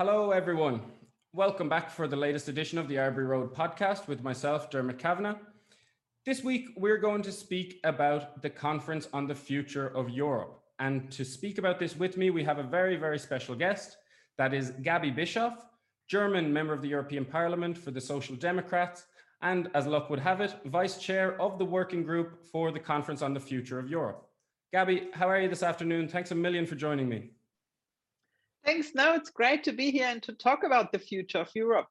Hello, everyone. Welcome back for the latest edition of the Arbury Road podcast with myself, Dermot Kavanagh. This week, we're going to speak about the Conference on the Future of Europe. And to speak about this with me, we have a very, very special guest. That is Gabi Bischoff, German member of the European Parliament for the Social Democrats, and as luck would have it, vice chair of the working group for the Conference on the Future of Europe. Gabi, how are you this afternoon? Thanks a million for joining me. Thanks. No, it's great to be here and to talk about the future of Europe.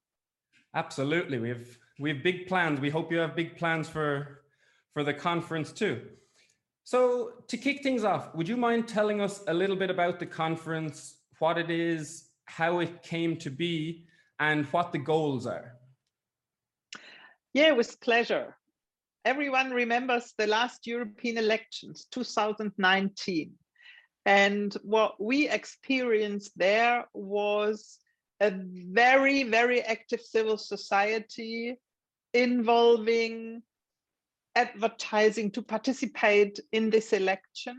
Absolutely. We have we have big plans. We hope you have big plans for for the conference too. So to kick things off, would you mind telling us a little bit about the conference, what it is, how it came to be, and what the goals are? Yeah, with pleasure. Everyone remembers the last European elections, 2019. And what we experienced there was a very, very active civil society involving advertising to participate in this election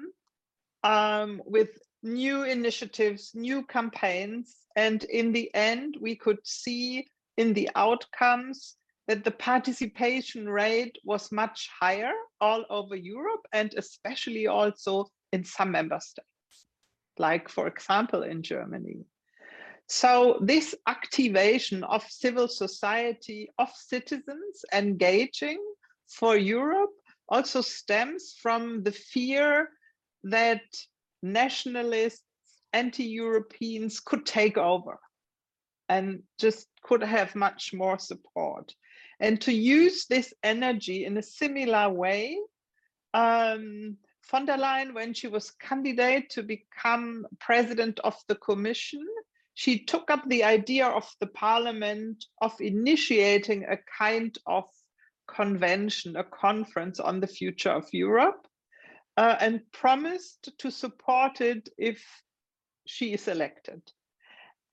um, with new initiatives, new campaigns. And in the end, we could see in the outcomes that the participation rate was much higher all over Europe and especially also in some member states like for example in Germany. So this activation of civil society, of citizens engaging for Europe also stems from the fear that nationalists, anti-Europeans could take over and just could have much more support. And to use this energy in a similar way, um, von der Leyen, when she was candidate to become president of the commission, she took up the idea of the parliament of initiating a kind of convention, a conference on the future of Europe, uh, and promised to support it if she is elected.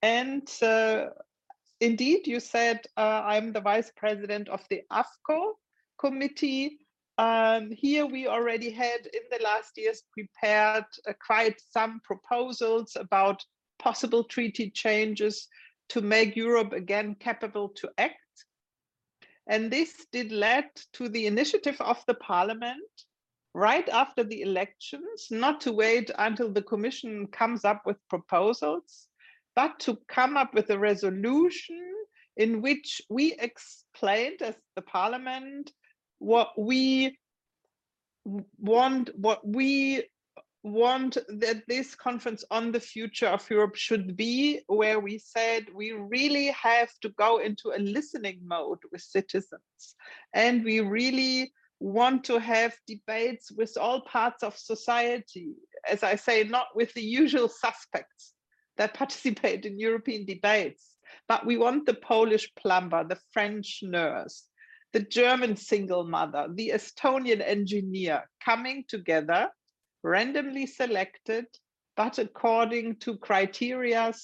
And uh, indeed, you said uh, I'm the vice president of the AFCO committee, um, here we already had in the last years prepared uh, quite some proposals about possible treaty changes to make Europe again capable to act. And this did lead to the initiative of the parliament right after the elections, not to wait until the commission comes up with proposals, but to come up with a resolution in which we explained as the parliament what we want what we want that this conference on the future of Europe should be where we said we really have to go into a listening mode with citizens. And we really want to have debates with all parts of society. As i say not with the usual suspects that participate in european debates but we want the polish plumber the french nurse the German single mother, the Estonian engineer coming together, randomly selected, but according to criteria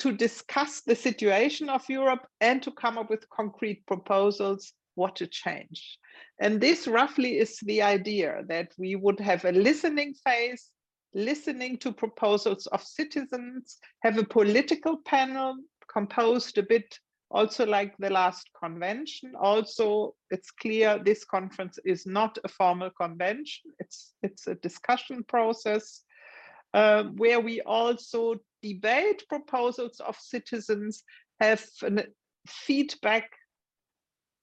to discuss the situation of Europe and to come up with concrete proposals what to change. And this roughly is the idea that we would have a listening phase, listening to proposals of citizens, have a political panel composed a bit also like the last convention also it's clear this conference is not a formal convention. It's it's a discussion process uh, where we also debate proposals of citizens have feedback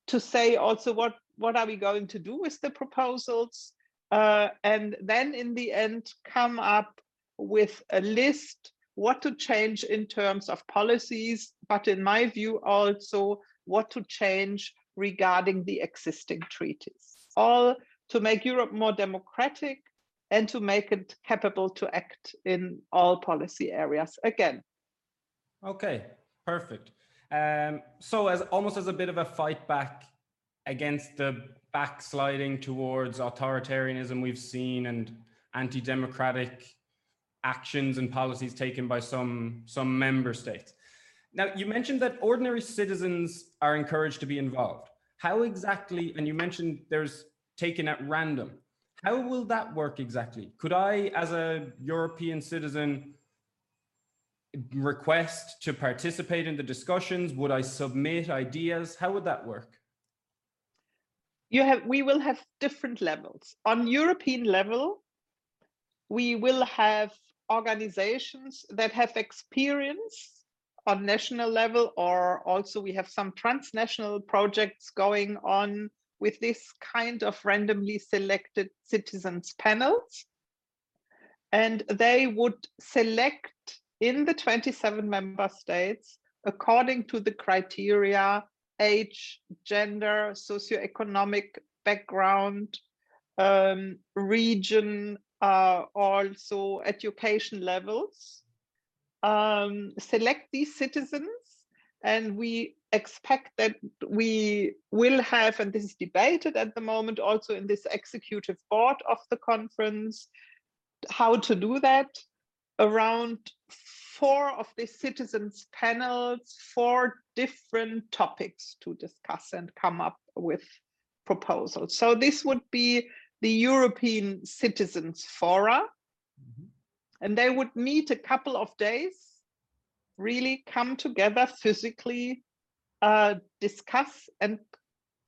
to say also what what are we going to do with the proposals uh, and then in the end come up with a list what to change in terms of policies, but in my view, also what to change regarding the existing treaties. All to make Europe more democratic and to make it capable to act in all policy areas again. Okay, perfect. Um, so as almost as a bit of a fight back against the backsliding towards authoritarianism we've seen and anti-democratic actions and policies taken by some, some member states. Now, you mentioned that ordinary citizens are encouraged to be involved. How exactly, and you mentioned there's taken at random, how will that work exactly? Could I, as a European citizen, request to participate in the discussions? Would I submit ideas? How would that work? You have, we will have different levels. On European level, we will have organizations that have experience on national level, or also we have some transnational projects going on with this kind of randomly selected citizens panels. And they would select in the 27 member states according to the criteria age, gender, socioeconomic background, um, region, uh, also education levels. Um, select these citizens and we expect that we will have, and this is debated at the moment also in this executive board of the conference, how to do that around four of the citizens panels, four different topics to discuss and come up with proposals. So this would be the European Citizens Fora. Mm -hmm. And they would meet a couple of days, really come together physically, uh, discuss and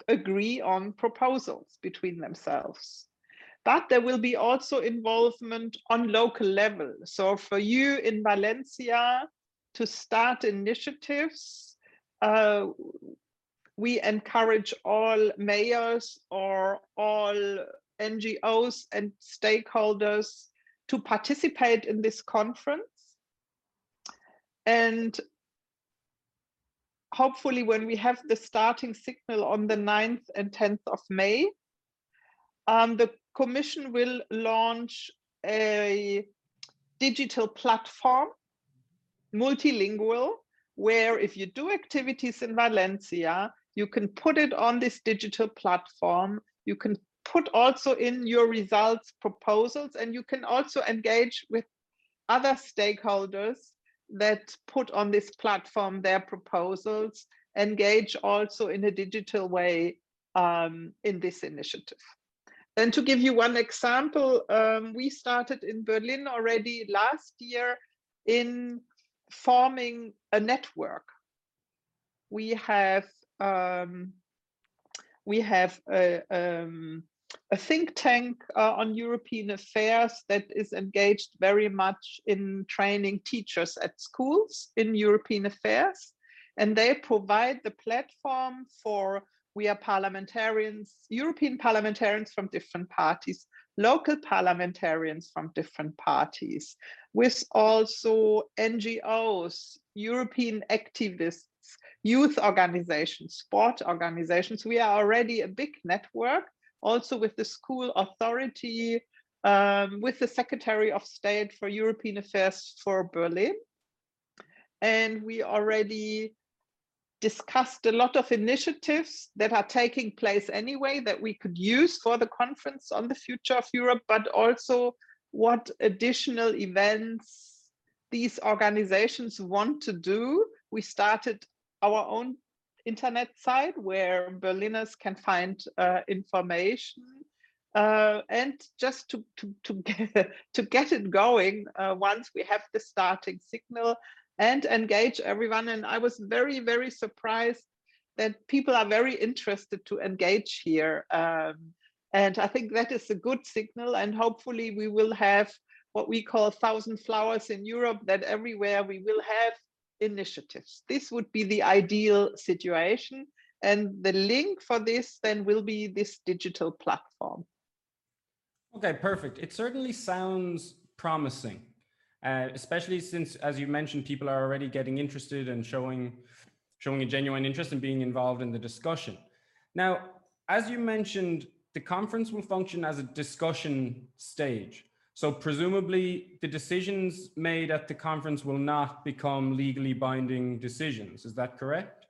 agree on proposals between themselves but there will be also involvement on local level. So for you in Valencia to start initiatives, uh, we encourage all mayors or all NGOs and stakeholders to participate in this conference. And hopefully when we have the starting signal on the 9th and 10th of May, um, the Commission will launch a digital platform, multilingual, where if you do activities in Valencia, you can put it on this digital platform. You can put also in your results proposals, and you can also engage with other stakeholders that put on this platform their proposals, engage also in a digital way um, in this initiative. And to give you one example, um, we started in Berlin already last year in forming a network. We have um, we have a, um, a think tank uh, on European affairs that is engaged very much in training teachers at schools in European affairs. And they provide the platform for we are parliamentarians, European parliamentarians from different parties, local parliamentarians from different parties, with also NGOs, European activists, youth organizations, sport organizations. We are already a big network, also with the school authority, um, with the Secretary of State for European Affairs for Berlin. And we already discussed a lot of initiatives that are taking place anyway that we could use for the conference on the future of Europe, but also what additional events these organizations want to do. We started our own internet site where Berliners can find uh, information uh, and just to, to, to, get, to get it going uh, once we have the starting signal and engage everyone. And I was very, very surprised that people are very interested to engage here. Um, and I think that is a good signal. And hopefully we will have what we call thousand flowers in Europe, that everywhere we will have initiatives. This would be the ideal situation. And the link for this then will be this digital platform. Okay, perfect. It certainly sounds promising uh, especially since, as you mentioned, people are already getting interested and showing, showing a genuine interest in being involved in the discussion. Now, as you mentioned, the conference will function as a discussion stage. So presumably the decisions made at the conference will not become legally binding decisions. Is that correct?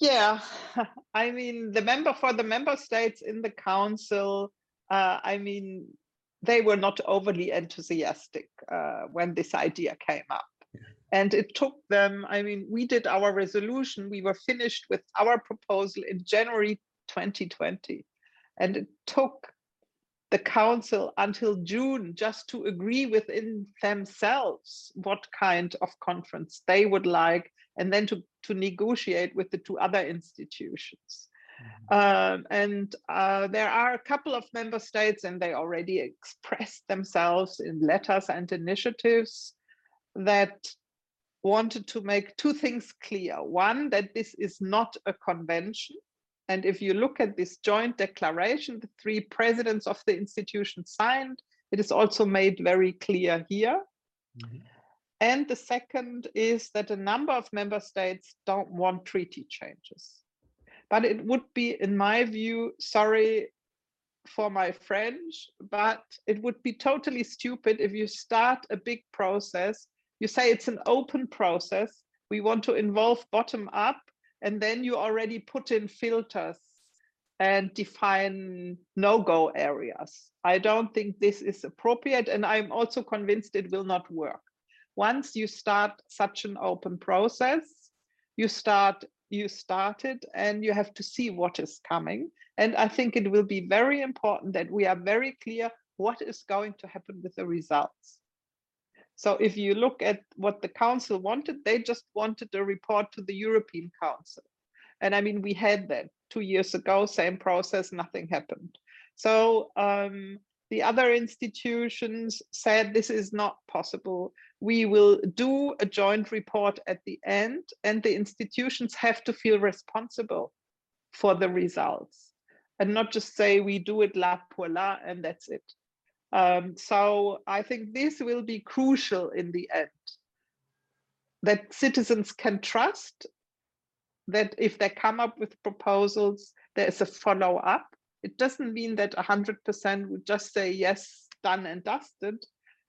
Yeah, I mean, the member for the member states in the council, uh, I mean, they were not overly enthusiastic uh, when this idea came up. And it took them, I mean, we did our resolution, we were finished with our proposal in January 2020. And it took the council until June just to agree within themselves what kind of conference they would like and then to, to negotiate with the two other institutions. Mm-hmm. Um, and uh, there are a couple of member states, and they already expressed themselves in letters and initiatives that wanted to make two things clear. One, that this is not a convention. And if you look at this joint declaration, the three presidents of the institution signed, it is also made very clear here. Mm -hmm. And the second is that a number of member states don't want treaty changes. But it would be, in my view, sorry for my French, but it would be totally stupid if you start a big process, you say it's an open process, we want to involve bottom up, and then you already put in filters and define no-go areas. I don't think this is appropriate, and I'm also convinced it will not work once you start such an open process, you start you started and you have to see what is coming. And I think it will be very important that we are very clear what is going to happen with the results. So if you look at what the council wanted, they just wanted a report to the European Council. And I mean, we had that two years ago, same process, nothing happened. So um, the other institutions said this is not possible we will do a joint report at the end and the institutions have to feel responsible for the results and not just say we do it la pour la and that's it. Um, so I think this will be crucial in the end that citizens can trust that if they come up with proposals, there is a follow up. It doesn't mean that 100% would just say yes, done and dusted,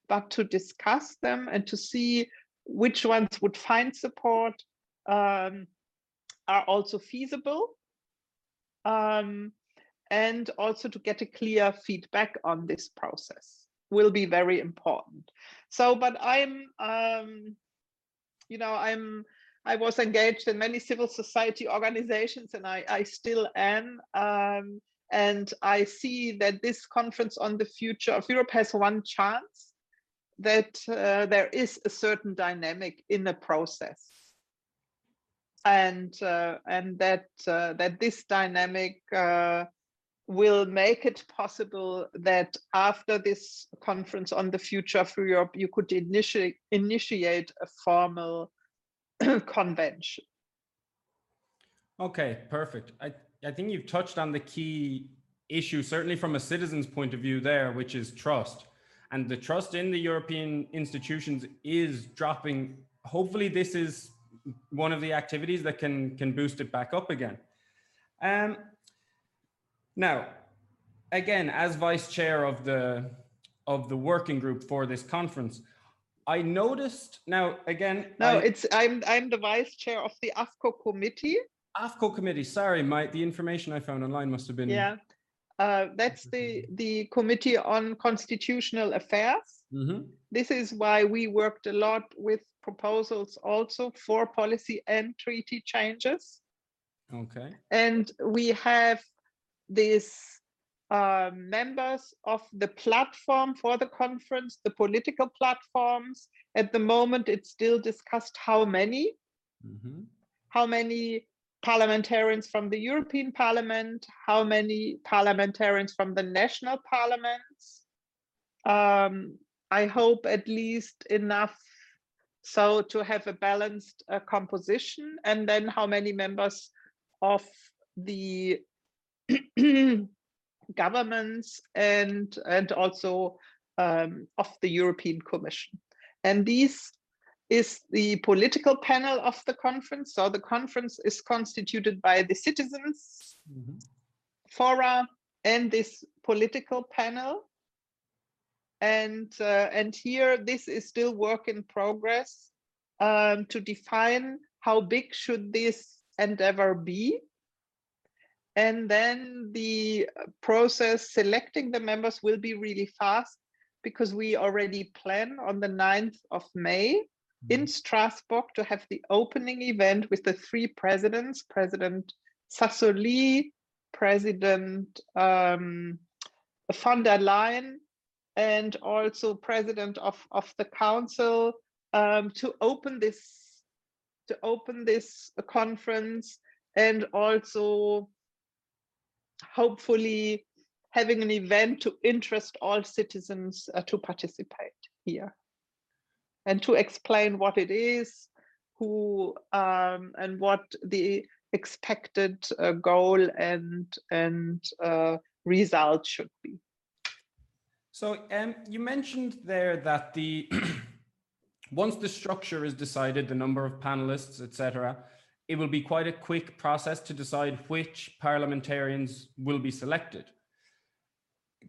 but to discuss them and to see which ones would find support um, are also feasible um, and also to get a clear feedback on this process will be very important. So but i'm um, you know i'm i was engaged in many civil society organizations and i i still am um, and i see that this conference on the future of europe has one chance that uh, there is a certain dynamic in the process. And uh, and that uh, that this dynamic uh, will make it possible that after this conference on the future of Europe, you could initiate initiate a formal convention. Okay, perfect. I, I think you've touched on the key issue, certainly from a citizen's point of view there, which is trust and the trust in the European institutions is dropping. Hopefully, this is one of the activities that can can boost it back up again. Um, now, again, as vice chair of the of the working group for this conference, I noticed now again. No, I, it's I'm I'm the vice chair of the AFCO committee. AFCO committee. Sorry, my the information I found online must have been. Yeah, uh, that's the, the Committee on Constitutional Affairs. Mm -hmm. This is why we worked a lot with proposals also for policy and treaty changes. Okay. And we have these uh, members of the platform for the conference, the political platforms. At the moment, it's still discussed how many, mm -hmm. how many parliamentarians from the European Parliament, how many parliamentarians from the national parliaments. Um, I hope at least enough so to have a balanced uh, composition and then how many members of the governments and and also um, of the European Commission. And these is the political panel of the conference. So the conference is constituted by the citizens, mm -hmm. fora, and this political panel. And, uh, and here, this is still work in progress um, to define how big should this endeavor be. And then the process selecting the members will be really fast because we already plan on the 9th of May in mm-hmm. Strasbourg to have the opening event with the three presidents, President Sassoli, President um, von der Leyen and also president of, of the council um, to open this to open this conference and also hopefully having an event to interest all citizens uh, to participate here and to explain what it is, who um, and what the expected uh, goal and and uh, result should be. So um, you mentioned there that the once the structure is decided, the number of panelists, etc., it will be quite a quick process to decide which parliamentarians will be selected.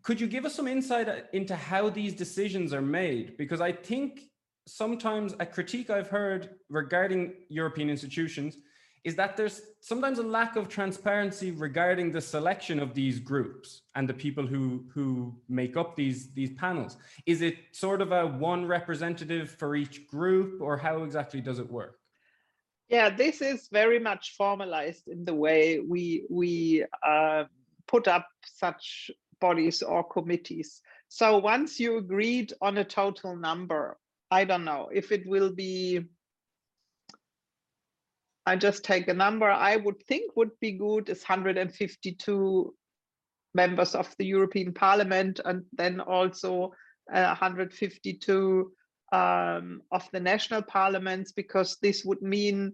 Could you give us some insight into how these decisions are made? Because I think sometimes a critique I've heard regarding European institutions is that there's sometimes a lack of transparency regarding the selection of these groups and the people who who make up these these panels. Is it sort of a one representative for each group or how exactly does it work? Yeah, this is very much formalized in the way we we uh, put up such bodies or committees. So once you agreed on a total number, I don't know if it will be I just take a number I would think would be good is 152 members of the European Parliament and then also uh, 152 um, of the national parliaments because this would mean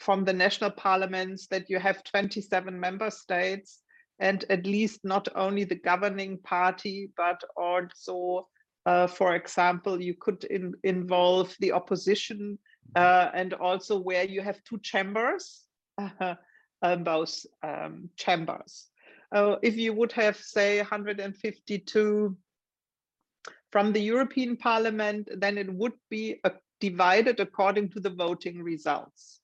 from the national parliaments that you have 27 member states and at least not only the governing party but also uh, for example you could in, involve the opposition uh, and also where you have two chambers, uh, both um, chambers. Uh, if you would have, say, 152 from the European Parliament, then it would be divided according to the voting results.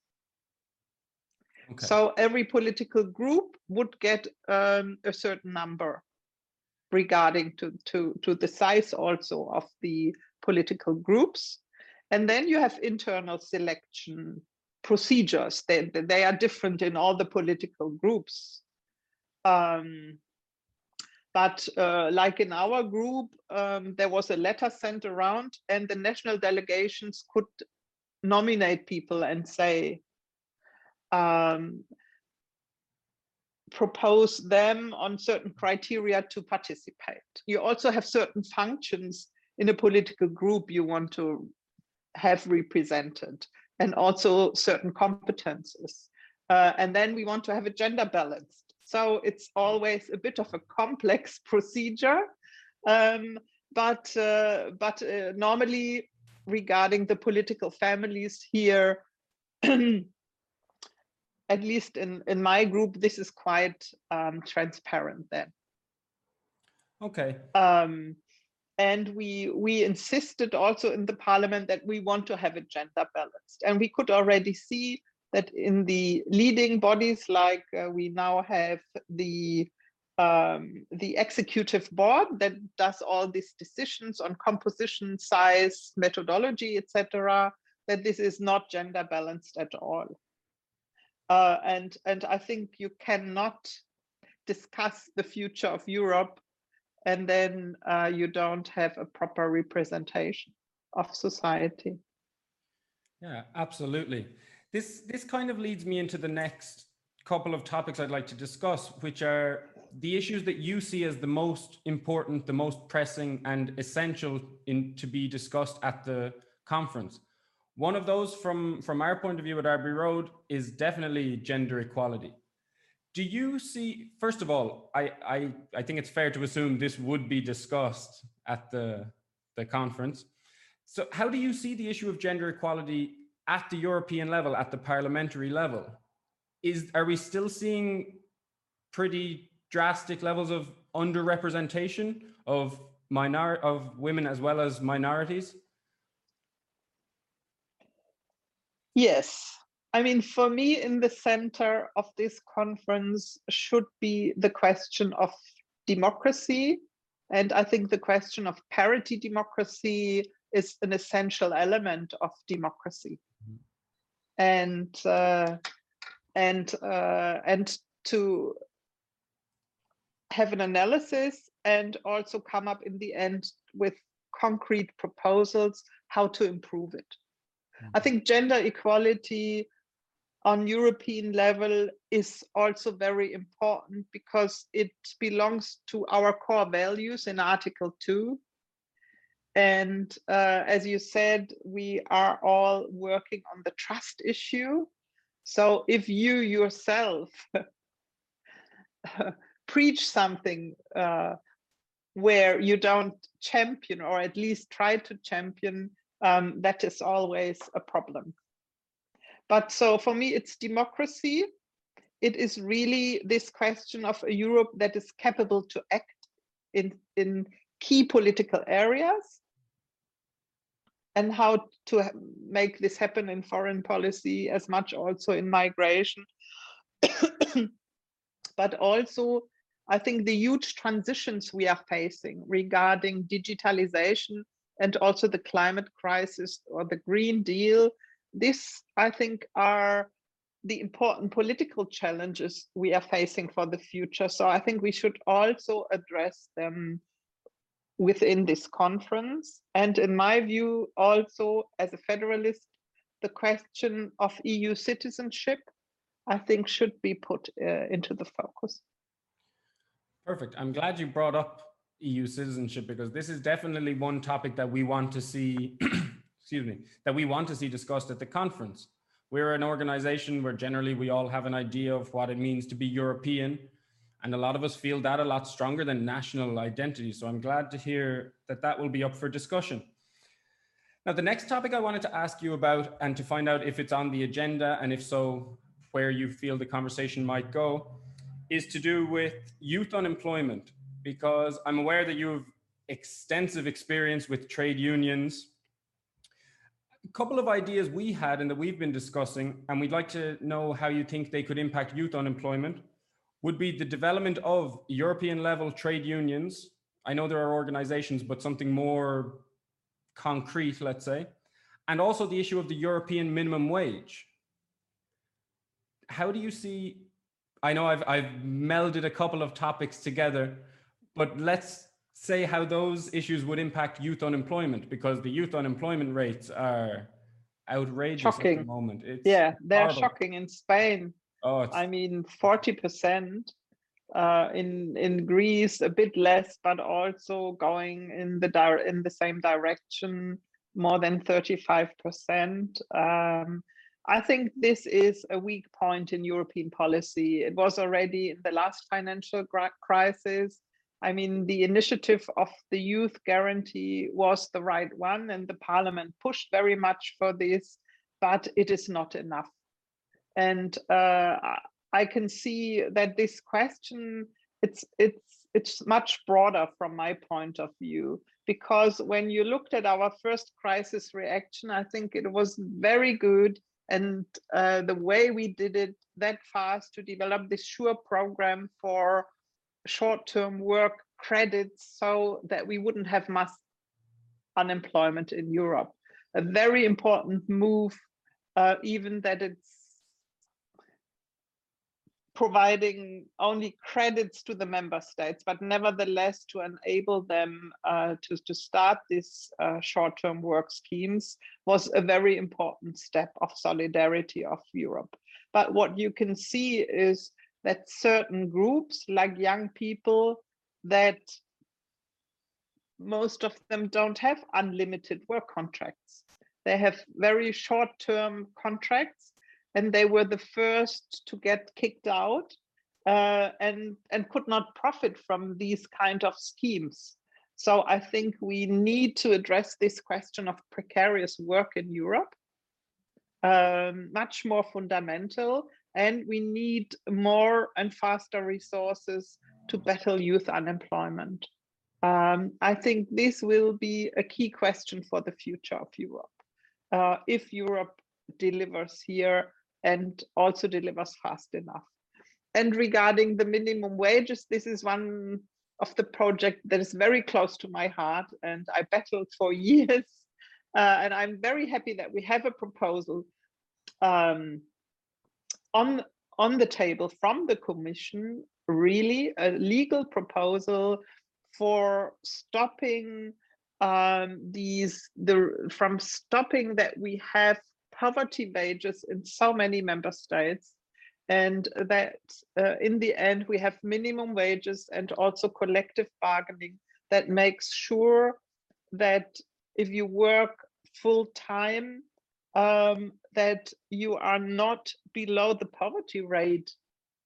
Okay. So every political group would get um, a certain number regarding to, to, to the size also of the political groups. And then you have internal selection procedures. They, they are different in all the political groups. Um, but uh, like in our group, um, there was a letter sent around and the national delegations could nominate people and say, um, propose them on certain criteria to participate. You also have certain functions in a political group you want to have represented and also certain competences. Uh, and then we want to have a gender balanced. So it's always a bit of a complex procedure. Um, but uh, but uh, normally regarding the political families here, at least in, in my group, this is quite um, transparent then. Okay. Um, and we we insisted also in the parliament that we want to have it gender balanced and we could already see that in the leading bodies like uh, we now have the um, the executive board that does all these decisions on composition size methodology etc that this is not gender balanced at all uh, and and i think you cannot discuss the future of europe and then uh, you don't have a proper representation of society. Yeah, absolutely. This this kind of leads me into the next couple of topics I'd like to discuss, which are the issues that you see as the most important, the most pressing and essential in to be discussed at the conference. One of those from, from our point of view at Arbury Road is definitely gender equality do you see first of all I, I i think it's fair to assume this would be discussed at the the conference so how do you see the issue of gender equality at the european level at the parliamentary level is are we still seeing pretty drastic levels of underrepresentation of minor of women as well as minorities yes I mean, for me, in the center of this conference should be the question of democracy. And I think the question of parity democracy is an essential element of democracy. And uh, and uh, and to have an analysis and also come up in the end with concrete proposals how to improve it. I mm-hmm. think gender equality on European level is also very important because it belongs to our core values in Article 2. And uh, as you said, we are all working on the trust issue. So if you yourself preach something uh, where you don't champion or at least try to champion, um, that is always a problem. But so for me, it's democracy. It is really this question of a Europe that is capable to act in, in key political areas and how to make this happen in foreign policy as much also in migration. but also, I think the huge transitions we are facing regarding digitalization and also the climate crisis or the Green Deal this, I think, are the important political challenges we are facing for the future. So I think we should also address them within this conference. And in my view, also as a federalist, the question of EU citizenship, I think should be put uh, into the focus. Perfect. I'm glad you brought up EU citizenship because this is definitely one topic that we want to see excuse me, that we want to see discussed at the conference. We're an organization where generally we all have an idea of what it means to be European. And a lot of us feel that a lot stronger than national identity. So I'm glad to hear that that will be up for discussion. Now, the next topic I wanted to ask you about and to find out if it's on the agenda and if so, where you feel the conversation might go is to do with youth unemployment, because I'm aware that you have extensive experience with trade unions a couple of ideas we had and that we've been discussing, and we'd like to know how you think they could impact youth unemployment, would be the development of European level trade unions. I know there are organizations, but something more concrete, let's say, and also the issue of the European minimum wage. How do you see? I know I've, I've melded a couple of topics together, but let's say how those issues would impact youth unemployment because the youth unemployment rates are outrageous shocking. at the moment. It's yeah, they're horrible. shocking in Spain. Oh, I mean, 40% uh, in in Greece, a bit less, but also going in the di- in the same direction, more than 35%. Um, I think this is a weak point in European policy. It was already in the last financial crisis. I mean, the initiative of the youth guarantee was the right one, and the parliament pushed very much for this, but it is not enough. And uh, I can see that this question it's it's it's much broader from my point of view because when you looked at our first crisis reaction, I think it was very good and uh, the way we did it that fast to develop this SURE program for short-term work credits so that we wouldn't have mass unemployment in Europe. A very important move, uh, even that it's providing only credits to the member states, but nevertheless to enable them uh, to, to start these uh, short-term work schemes was a very important step of solidarity of Europe. But what you can see is that certain groups like young people that most of them don't have unlimited work contracts. They have very short term contracts and they were the first to get kicked out uh, and, and could not profit from these kind of schemes. So I think we need to address this question of precarious work in Europe, um, much more fundamental and we need more and faster resources to battle youth unemployment. Um, I think this will be a key question for the future of Europe. Uh, if Europe delivers here and also delivers fast enough. And regarding the minimum wages, this is one of the project that is very close to my heart and I battled for years. Uh, and I'm very happy that we have a proposal um, on on the table from the commission really a legal proposal for stopping um, these the from stopping that we have poverty wages in so many member states and that uh, in the end we have minimum wages and also collective bargaining that makes sure that if you work full time um, that you are not below the poverty rate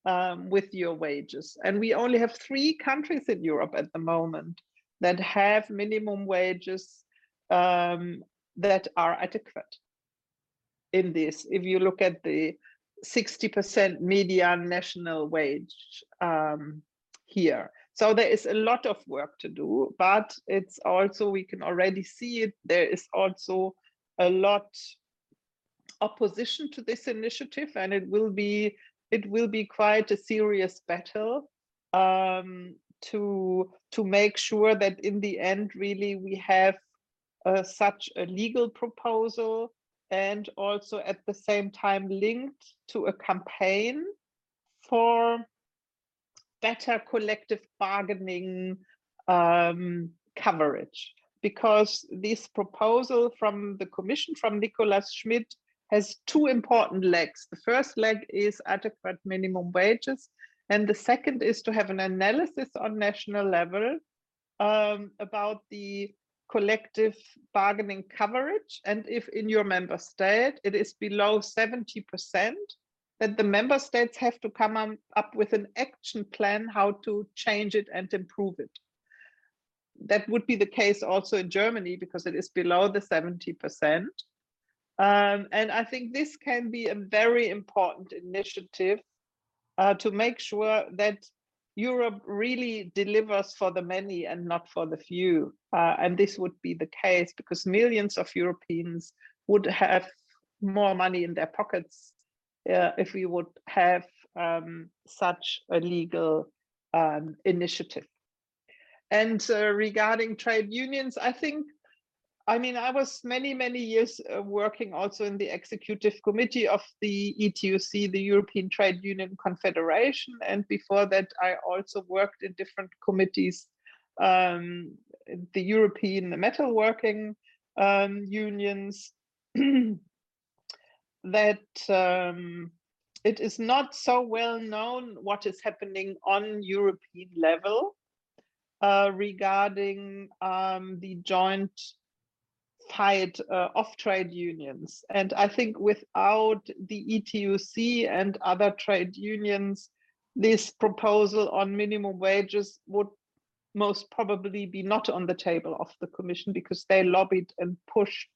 um, with your wages. And we only have three countries in Europe at the moment that have minimum wages um, that are adequate in this. If you look at the 60% median national wage um, here. So there is a lot of work to do, but it's also, we can already see it, there is also a lot opposition to this initiative and it will be it will be quite a serious battle um, to to make sure that in the end really we have uh, such a legal proposal and also at the same time linked to a campaign for better collective bargaining um, coverage because this proposal from the commission from Nicolas Schmit has two important legs. The first leg is adequate minimum wages, and the second is to have an analysis on national level um, about the collective bargaining coverage. And if in your member state it is below 70%, that the member states have to come up with an action plan how to change it and improve it. That would be the case also in Germany because it is below the 70%. Um, and I think this can be a very important initiative uh, to make sure that Europe really delivers for the many and not for the few. Uh, and this would be the case because millions of Europeans would have more money in their pockets uh, if we would have um, such a legal um, initiative. And uh, regarding trade unions, I think I mean, I was many, many years uh, working also in the executive committee of the ETUC, the European Trade Union Confederation. And before that, I also worked in different committees, um, the European metalworking um, unions, that um, it is not so well known what is happening on European level uh, regarding um, the joint fight uh, of trade unions. And I think without the ETUC and other trade unions, this proposal on minimum wages would most probably be not on the table of the Commission because they lobbied and pushed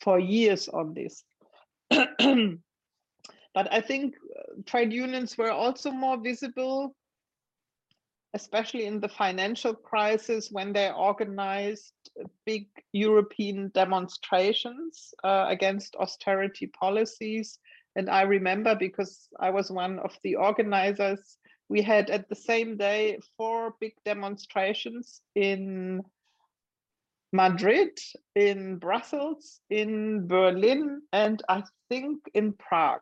for years on this. but I think uh, trade unions were also more visible especially in the financial crisis when they organized big European demonstrations uh, against austerity policies. And I remember because I was one of the organizers, we had at the same day four big demonstrations in Madrid, in Brussels, in Berlin, and I think in Prague.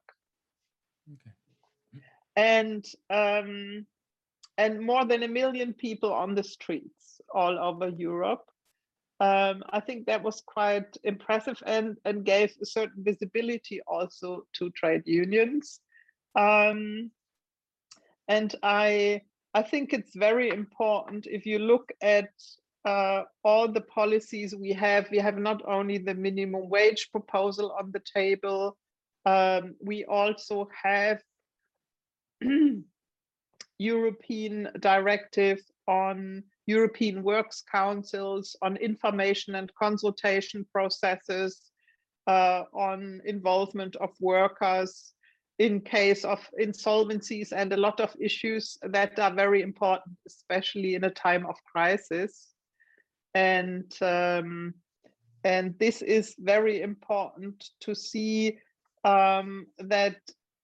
Okay. And um, and more than a million people on the streets all over Europe. Um, I think that was quite impressive and, and gave a certain visibility also to trade unions. Um, and I, I think it's very important if you look at uh, all the policies we have, we have not only the minimum wage proposal on the table, um, we also have European directive on European Works Councils, on information and consultation processes, uh, on involvement of workers in case of insolvencies and a lot of issues that are very important, especially in a time of crisis. And, um, and this is very important to see um, that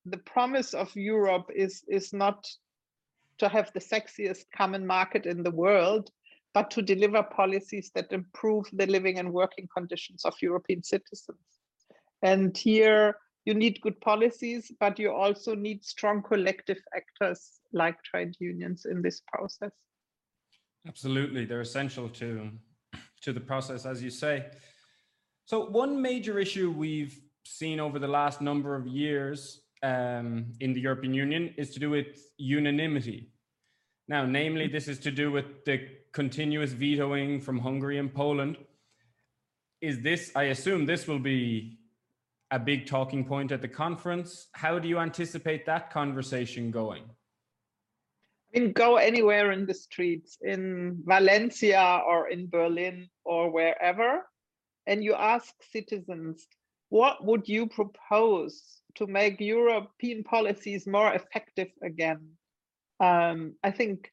the promise of Europe is, is not to have the sexiest common market in the world, but to deliver policies that improve the living and working conditions of European citizens. And here you need good policies, but you also need strong collective actors like trade unions in this process. Absolutely, they're essential to to the process, as you say. So one major issue we've seen over the last number of years um, in the European Union is to do with unanimity. Now, namely, this is to do with the continuous vetoing from Hungary and Poland. Is this, I assume this will be a big talking point at the conference. How do you anticipate that conversation going? I mean, go anywhere in the streets in Valencia or in Berlin or wherever, and you ask citizens, what would you propose to make European policies more effective again? Um, I think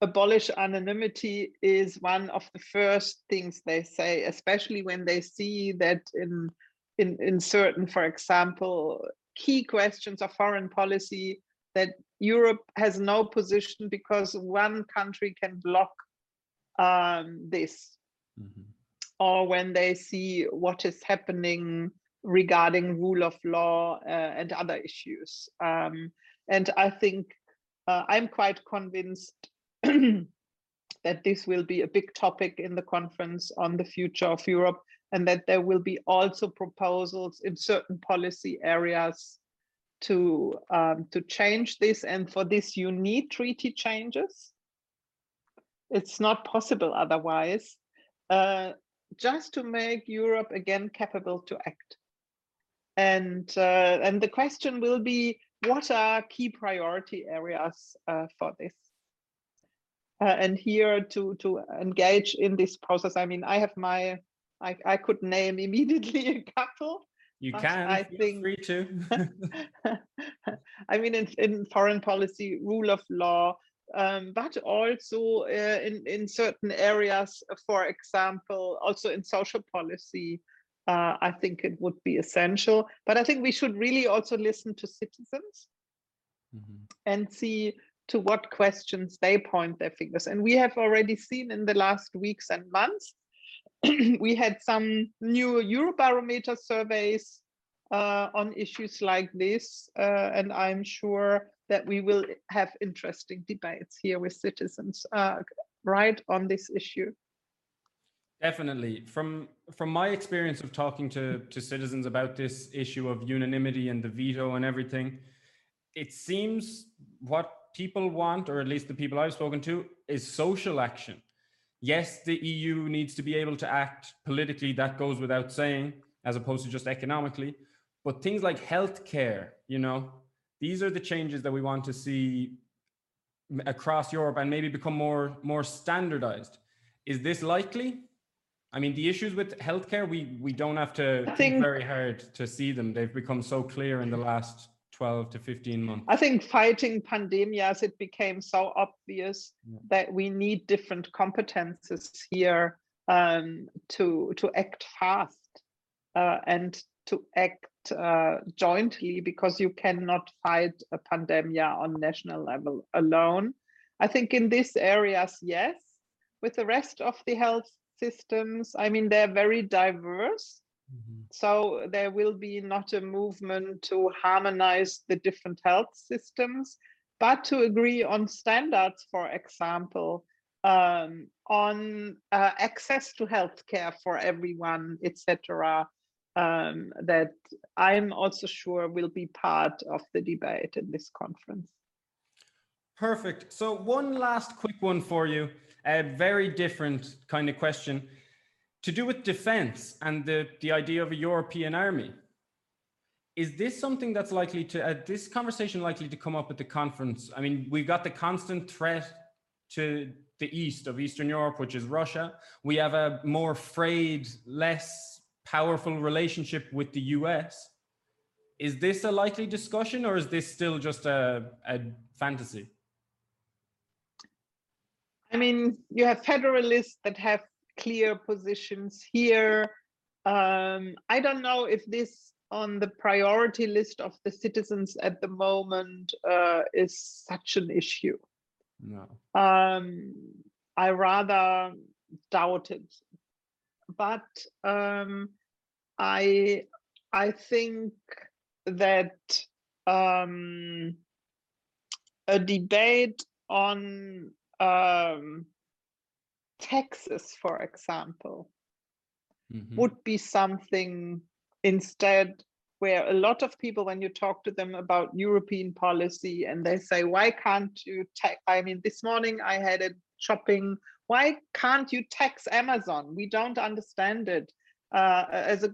abolish anonymity is one of the first things they say, especially when they see that in in, in certain, for example, key questions of foreign policy that Europe has no position because one country can block um, this. Mm -hmm. Or when they see what is happening regarding rule of law uh, and other issues. Um, and I think uh, I'm quite convinced that this will be a big topic in the conference on the future of Europe and that there will be also proposals in certain policy areas to um, to change this and for this you need treaty changes. It's not possible otherwise. Uh, just to make europe again capable to act and uh, and the question will be what are key priority areas uh, for this uh, and here to to engage in this process i mean i have my i, I could name immediately a couple you can. I think free to. I mean, in, in foreign policy, rule of law, um, but also uh, in in certain areas, for example, also in social policy, uh, I think it would be essential. But I think we should really also listen to citizens mm -hmm. and see to what questions they point their fingers. And we have already seen in the last weeks and months we had some new Eurobarometer surveys uh, on issues like this, uh, and I'm sure that we will have interesting debates here with citizens uh, right on this issue. Definitely. From from my experience of talking to, to citizens about this issue of unanimity and the veto and everything, it seems what people want, or at least the people I've spoken to, is social action yes, the EU needs to be able to act politically, that goes without saying, as opposed to just economically. But things like healthcare, you know, these are the changes that we want to see across Europe and maybe become more, more standardized. Is this likely? I mean, the issues with healthcare, we, we don't have to think, think very hard to see them. They've become so clear in the last 12 to 15 months? I think fighting pandemias, it became so obvious yeah. that we need different competences here um, to, to act fast uh, and to act uh, jointly because you cannot fight a pandemia on national level alone. I think in these areas, yes. With the rest of the health systems, I mean, they're very diverse Mm-hmm. So there will be not a movement to harmonize the different health systems, but to agree on standards, for example, um, on uh, access to healthcare for everyone, etc. Um, that I'm also sure will be part of the debate in this conference. Perfect. So one last quick one for you, a very different kind of question to do with defense and the, the idea of a European army. Is this something that's likely to, uh, this conversation likely to come up at the conference? I mean, we've got the constant threat to the east of Eastern Europe, which is Russia. We have a more frayed, less powerful relationship with the US. Is this a likely discussion or is this still just a, a fantasy? I mean, you have federalists that have clear positions here. Um, I don't know if this on the priority list of the citizens at the moment uh, is such an issue. No. Um, I rather doubt it. But um, I I think that um, a debate on um, taxes, for example, Mhm. would be something instead where a lot of people, when you talk to them about European policy and they say, why can't you tax? I mean, this morning I had a shopping. Why can't you tax Amazon? We don't understand it. Uh, as a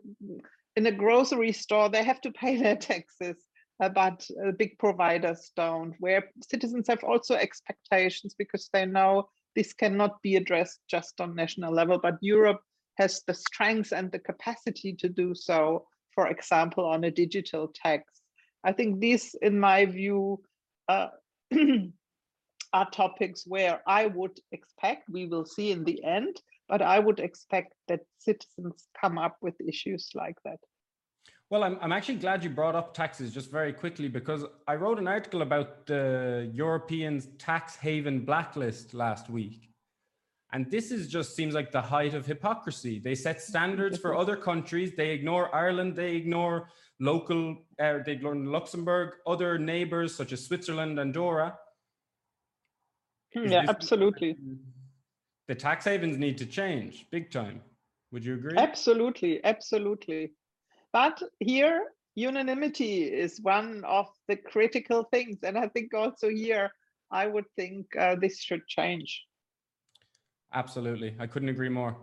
in a grocery store, they have to pay their taxes, uh, but uh, big providers don't. Where citizens have also expectations because they know this cannot be addressed just on national level, but Europe has the strength and the capacity to do so, for example, on a digital tax. I think these, in my view, uh, are topics where I would expect, we will see in the end, but I would expect that citizens come up with issues like that. Well, I'm, I'm actually glad you brought up taxes just very quickly because I wrote an article about the European tax haven blacklist last week. And this is just seems like the height of hypocrisy. They set standards for other countries. They ignore Ireland. They ignore local, uh, they ignore Luxembourg, other neighbors such as Switzerland, Andorra. Is yeah, absolutely. The tax havens need to change big time. Would you agree? Absolutely, absolutely. But here, unanimity is one of the critical things. And I think also here, I would think uh, this should change. Absolutely. I couldn't agree more.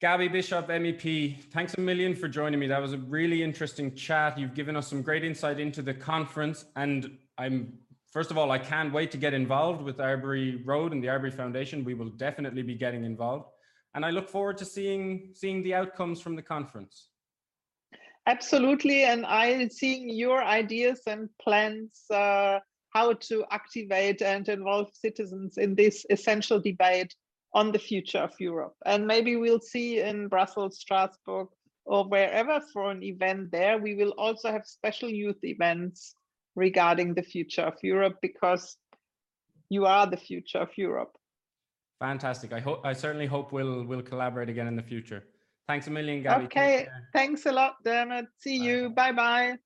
Gabby Bischoff, MEP, thanks a million for joining me. That was a really interesting chat. You've given us some great insight into the conference. And I'm, first of all, I can't wait to get involved with Arbury Road and the Arbury Foundation. We will definitely be getting involved. And I look forward to seeing, seeing the outcomes from the conference. Absolutely. And I seeing your ideas and plans uh, how to activate and involve citizens in this essential debate on the future of Europe. And maybe we'll see in Brussels, Strasbourg, or wherever for an event there, we will also have special youth events regarding the future of Europe because you are the future of Europe. Fantastic. I hope I certainly hope we'll we'll collaborate again in the future. Thanks a million, Gabby. Okay, thanks a lot, Dermot. See Bye. you. Bye bye.